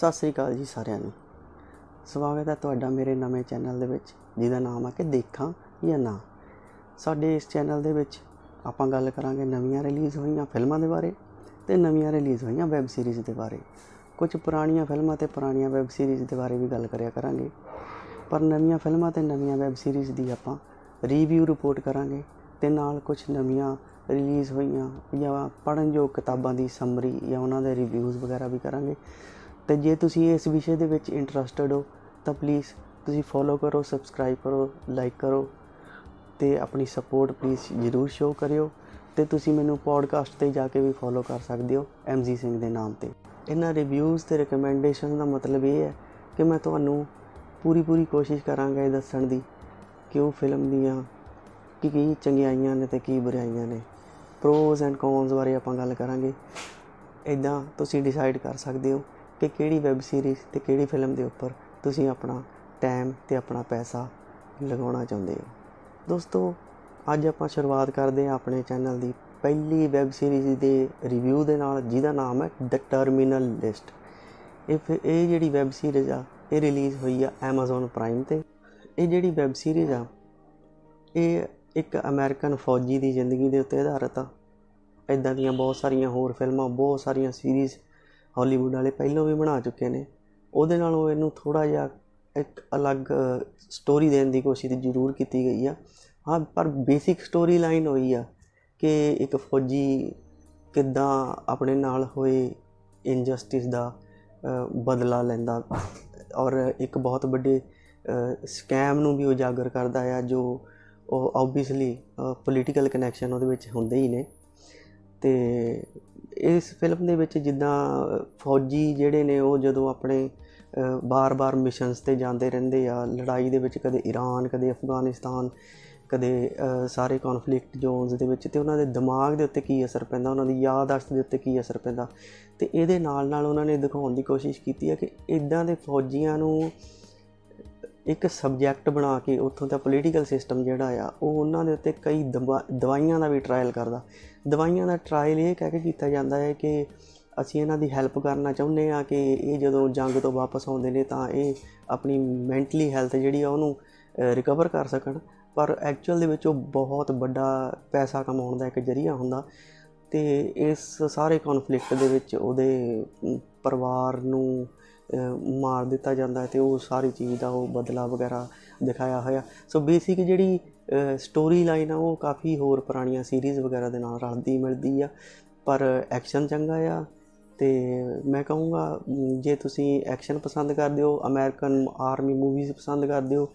ਸਤਿ ਸ੍ਰੀ ਅਕਾਲ ਜੀ ਸਾਰਿਆਂ ਨੂੰ। ਸਵਾਗਤ ਹੈ ਤੁਹਾਡਾ ਮੇਰੇ ਨਵੇਂ ਚੈਨਲ ਦੇ ਵਿੱਚ, ਜਿਹਦਾ ਨਾਮ ਹੈ ਕਿ ਦੇਖਾਂ ਜਾਂ ਨਾ। ਸਾਡੇ ਇਸ ਚੈਨਲ ਦੇ ਵਿੱਚ ਆਪਾਂ ਗੱਲ ਕਰਾਂਗੇ ਨਵੀਆਂ ਰਿਲੀਜ਼ ਹੋਈਆਂ ਫਿਲਮਾਂ ਦੇ ਬਾਰੇ ਤੇ ਨਵੀਆਂ ਰਿਲੀਜ਼ ਹੋਈਆਂ ਵੈਬ ਸੀਰੀਜ਼ ਦੇ ਬਾਰੇ। ਕੁਝ ਪੁਰਾਣੀਆਂ ਫਿਲਮਾਂ ਤੇ ਪੁਰਾਣੀਆਂ ਵੈਬ ਸੀਰੀਜ਼ ਦੇ ਬਾਰੇ ਵੀ ਗੱਲ ਕਰਿਆ ਕਰਾਂਗੇ। ਪਰ ਨਵੀਆਂ ਫਿਲਮਾਂ ਤੇ ਨਵੀਆਂ ਵੈਬ ਸੀਰੀਜ਼ ਦੀ ਆਪਾਂ ਰਿਵਿਊ ਰਿਪੋਰਟ ਕਰਾਂਗੇ ਤੇ ਨਾਲ ਕੁਝ ਨਵੀਆਂ ਰਿਲੀਜ਼ ਹੋਈਆਂ ਜਾਂ ਪੜਨ ਜੋ ਕਿਤਾਬਾਂ ਦੀ ਸਮਰੀ ਜਾਂ ਉਹਨਾਂ ਦੇ ਰਿਵਿਊਜ਼ ਵਗੈਰਾ ਵੀ ਕਰਾਂਗੇ। ਤੇ ਜੇ ਤੁਸੀਂ ਇਸ ਵਿਸ਼ੇ ਦੇ ਵਿੱਚ ਇੰਟਰਸਟਿਡ ਹੋ, ਤਾਂ ਪਲੀਜ਼ ਤੁਸੀਂ ਫੋਲੋ ਕਰੋ ਸਬਸਕ੍ਰਾਈਬ ਕਰੋ ਲਾਈਕ ਕਰੋ ਤੇ ਆਪਣੀ ਸਪੋਰਟ ਪਲੀਜ਼ ਜ਼ਰੂਰ ਸ਼ੋ ਕਰਿਓ ਤੇ ਤੁਸੀਂ ਮੈਨੂੰ ਪੋਡਕਾਸਟ ਤੇ ਜਾ ਕੇ ਵੀ ਫੋਲੋ ਕਰ ਸਕਦੇ ਹੋ ਐਮਜੀ ਸਿੰਘ ਦੇ ਨਾਮ ਤੇ। ਇਹਨਾਂ ਰਿਵਿਊਜ਼ ਤੇ ਰეკਮੈਂਡੇਸ਼ਨ ਦਾ ਮਤਲਬ ਇਹ ਹੈ ਕਿ ਮੈਂ ਤੁਹਾਨੂੰ ਪੂਰੀ ਪੂਰੀ ਕੋਸ਼ਿਸ਼ ਕਰਾਂਗਾ ਇਹ ਦੱਸਣ ਦੀ ਕਿ ਉਹ ਫਿਲਮ ਦੀਆਂ ਕੀ ਕੀ ਚੰਗਿਆਈਆਂ ਨੇ ਤੇ ਕੀ ਬੁਰਾਈਆਂ ਨੇ। ਪ੍ਰੋਜ਼ ਐਂਡ ਕੌਨਸ ਬਾਰੇ ਆਪਾਂ ਗੱਲ ਕਰਾਂਗੇ। ਇਦਾਂ ਤੁਸੀਂ ਡਿਸਾਈਡ ਕਰ ਸਕਦੇ ਹੋ। ਕਿ ਕਿਹੜੀ ਵੈਬ ਸੀਰੀਜ਼ ਤੇ ਕਿਹੜੀ ਫਿਲਮ ਦੇ ਉੱਪਰ ਤੁਸੀਂ ਆਪਣਾ ਟਾਈਮ ਤੇ ਆਪਣਾ ਪੈਸਾ ਲਗਾਉਣਾ ਚਾਹੁੰਦੇ ਹੋ? ਦੋਸਤੋ, ਅੱਜ ਆਪਾਂ ਸ਼ੁਰੂਆਤ ਕਰਦੇ ਹਾਂ ਆਪਣੇ ਚੈਨਲ ਦੀ ਪਹਿਲੀ ਵੈਬ ਸੀਰੀਜ਼ ਦੇ ਰਿਵਿਊ ਦੇ ਨਾਲ, ਜਿਹਦਾ ਨਾਮ ਹੈ ਦ ਟਰਮੀਨਲ ਲਿਸਟ ਇਹ ਇਹ ਜਿਹੜੀ ਵੈਬ ਸੀਰੀਜ਼ ਆ, ਇਹ ਰਿਲੀਜ਼ ਹੋਈ ਆ Amazon ਪ੍ਰਾਈਮ ਤੇ। ਇਹ ਜਿਹੜੀ ਵੈਬ ਸੀਰੀਜ਼ ਆ, ਇਹ ਇੱਕ ਅਮਰੀਕਨ ਫੌਜੀ ਦੀ ਜ਼ਿੰਦਗੀ ਦੇ ਉੱਤੇ ਆਧਾਰਿਤ ਆ। ਇਦਾਂ ਦੀਆਂ ਬਹੁਤ ਸਾਰੀਆਂ ਹੋਰ ਫਿਲਮਾਂ, ਬਹੁਤ ਸਾਰੀਆਂ ਸੀਰੀਜ਼ ਹਾਲੀਵੁੱਡ ਵਾਲੇ ਪਹਿਲਾਂ ਵੀ ਬਣਾ ਚੁੱਕੇ ਨੇ। ਉਹਦੇ ਨਾਲੋਂ ਇਹਨੂੰ ਥੋੜਾ ਜਿਹਾ ਇੱਕ ਅਲੱਗ ਸਟੋਰੀ ਦੇਣ ਦੀ ਕੋਸ਼ਿਸ਼ ਜ਼ਰੂਰ ਕੀਤੀ ਗਈ ਆ। ਹਾਂ, ਪਰ ਬੇਸਿਕ ਸਟੋਰੀ ਲਾਈਨ ਹੋਈ ਆ ਕਿ ਇੱਕ ਫੌਜੀ ਕਿੱਦਾਂ ਆਪਣੇ ਨਾਲ ਹੋਏ ਇਨਜਸਟਿਸ ਦਾ ਬਦਲਾ ਲੈਂਦਾ ਔਰ ਇੱਕ ਬਹੁਤ ਵੱਡੇ ਸਕੈਮ ਨੂੰ ਵੀ ਉਜਾਗਰ ਕਰਦਾ ਆ ਜੋ ਉਹ ਆਬਵੀਅਸਲੀ ਪੋਲੀਟੀਕਲ ਕਨੈਕਸ਼ਨ ਉਹਦੇ ਵਿੱਚ ਹੁੰਦੇ ਹੀ ਨੇ। ਤੇ ਇਸ ਫਿਲਮ ਦੇ ਵਿੱਚ ਜਿੱਦਾਂ ਫੌਜੀ ਜਿਹੜੇ ਨੇ ਉਹ ਜਦੋਂ ਆਪਣੇ ਬਾਰ-ਬਾਰ ਮਿਸ਼ਨਸ ਤੇ ਜਾਂਦੇ ਰਹਿੰਦੇ ਆ, ਲੜਾਈ ਦੇ ਵਿੱਚ ਕਦੇ ਈਰਾਨ ਕਦੇ ਅਫਗਾਨਿਸਤਾਨ ਕਦੇ ਸਾਰੇ ਕਨਫਲਿਕਟ ਜ਼ੋਨਸ ਦੇ ਵਿੱਚ, ਤੇ ਉਹਨਾਂ ਦੇ ਦਿਮਾਗ ਦੇ ਉੱਤੇ ਕੀ ਅਸਰ ਪੈਂਦਾ, ਉਹਨਾਂ ਦੀ ਯਾਦਾਸ਼ਤ ਦੇ ਉੱਤੇ ਕੀ ਅਸਰ ਪੈਂਦਾ। ਤੇ ਇਹਦੇ ਨਾਲ ਨਾਲ ਉਹਨਾਂ ਨੇ ਦਿਖਾਉਣ ਦੀ ਕੋਸ਼ਿਸ਼ ਕੀਤੀ ਹੈ ਕਿ ਇਦਾਂ ਦੇ ਫੌਜੀਆਂ ਨੂੰ ਇੱਕ ਸਬਜੈਕਟ ਬਣਾ ਕੇ ਉੱਥੋਂ ਦਾ ਪੋਲੀਟੀਕਲ ਸਿਸਟਮ ਜਿਹੜਾ ਆ, ਉਹ ਉਹਨਾਂ ਦੇ ਉੱਤੇ ਕਈ ਦਵਾਈਆਂ ਦਾ ਵੀ ਟ੍ਰਾਇਲ ਕਰਦਾ। ਦਵਾਈਆਂ ਦਾ ਟ੍ਰਾਇਲ ਇਹ ਕਹਿ ਕੇ ਕੀਤਾ ਜਾਂਦਾ ਹੈ ਕਿ ਅਸੀਂ ਇਹਨਾਂ ਦੀ ਹੈਲਪ ਕਰਨਾ ਚਾਹੁੰਦੇ ਆ ਕਿ ਇਹ ਜਦੋਂ ਜੰਗ ਤੋਂ ਵਾਪਸ ਆਉਂਦੇ ਨੇ ਤਾਂ ਇਹ ਆਪਣੀ ਮੈਂਟਲੀ ਹੈਲਥ ਜਿਹੜੀ ਆ ਉਹਨੂੰ ਰਿਕਵਰ ਕਰ ਸਕਣ। ਪਰ ਐਕਚੁਅਲ ਦੇ ਵਿੱਚ ਉਹ ਬਹੁਤ ਵੱਡਾ ਪੈਸਾ ਕਮਾਉਣ ਦਾ ਇੱਕ ਜਰੀਆ ਹੁੰਦਾ ਤੇ ਇਸ ਸਾਰੇ ਕਨਫਲਿਕਟ ਦੇ ਵਿੱਚ ਉਹਦੇ ਪਰਿਵਾਰ ਨੂੰ ਮਾਰ ਦਿੱਤਾ ਜਾਂਦਾ ਤੇ ਉਹ ਸਾਰੀ ਚੀਜ਼ ਦਾ ਉਹ ਬਦਲਾ ਵਗੈਰਾ ਦਿਖਾਇਆ ਹੋਇਆ। ਸੋ ਬੇਸਿਕ ਜਿਹੜੀ ਸਟੋਰੀ ਲਾਈਨ ਆ, ਉਹ ਕਾਫੀ ਹੋਰ ਪੁਰਾਣੀਆਂ ਸੀਰੀਜ਼ ਵਗੈਰਾ ਦੇ ਨਾਲ ਰਲਦੀ ਮਿਲਦੀ ਆ। ਪਰ ਐਕਸ਼ਨ ਚੰਗਾ ਆ ਤੇ ਮੈਂ ਕਹੂੰਗਾ ਜੇ ਤੁਸੀਂ ਐਕਸ਼ਨ ਪਸੰਦ ਕਰਦੇ ਹੋ ਅਮਰੀਕਨ ਆਰਮੀ ਮੂਵੀਜ਼ ਪਸੰਦ ਕਰਦੇ ਹੋ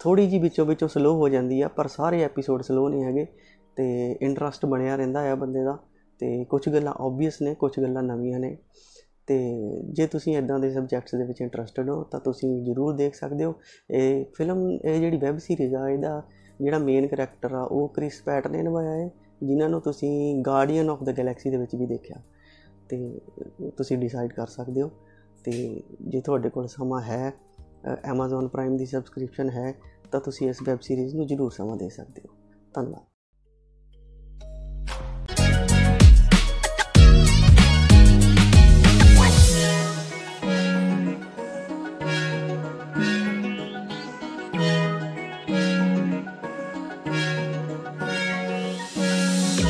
ਥੋੜੀ ਜੀ ਵਿੱਚੋਂ ਵਿੱਚੋਂ ਸਲੋ ਹੋ ਜਾਂਦੀ ਆ, ਪਰ ਸਾਰੇ ਐਪੀਸੋਡ ਸਲੋ ਨਹੀਂ ਹੈਗੇ ਤੇ ਇੰਟਰਸਟ ਬਣਿਆ ਰਹਿੰਦਾ ਆ ਬੰਦੇ ਦਾ ਤੇ ਕੁਝ ਗੱਲਾਂ ਆਬਵੀਅਸ ਨੇ ਕੁਝ ਗੱਲਾਂ ਨਵੀਆਂ ਨੇ। ਤੇ ਜੇ ਤੁਸੀਂ ਇਦਾਂ ਦੇ ਸਬਜੈਕਟਸ ਦੇ ਵਿੱਚ ਇੰਟਰਸਟਿਡ ਹੋ, ਤਾਂ ਤੁਸੀਂ ਜ਼ਰੂਰ ਦੇਖ ਸਕਦੇ ਹੋ। ਇਹ ਫਿਲਮ ਇਹ ਜਿਹੜੀ ਵੈਬ ਸੀਰੀਜ਼ ਆ, ਇਹਦਾ ਜਿਹੜਾ ਮੇਨ ਕੈਰੈਕਟਰ ਆ, ਉਹ ਕ੍ਰਿਸ ਪੈਟ ਨੇ ਨਿਭਾਇਆ ਹੈ, ਜਿਨ੍ਹਾਂ ਨੂੰ ਤੁਸੀਂ ਗਾਰਡੀਅਨ ਆਫ ਦਾ ਗੈਲੈਕਸੀ ਦੇ ਵਿੱਚ ਵੀ ਦੇਖਿਆ। ਤੇ ਤੁਸੀਂ ਡਿਸਾਈਡ ਕਰ ਸਕਦੇ ਹੋ। ਤੇ ਜੇ ਤੁਹਾਡੇ ਕੋਲ ਸਮਾਂ ਹੈ Amazon Prime ਦੀ ਸਬਸਕ੍ਰਿਪਸ਼ਨ ਹੈ, ਤਾਂ ਤੁਸੀਂ ਇਸ ਵੈਬ ਸੀਰੀਜ਼ ਨੂੰ ਜ਼ਰੂਰ ਸਮਾਂ ਦੇ ਸਕਦੇ ਹੋ। ਧੰਨਵਾਦ।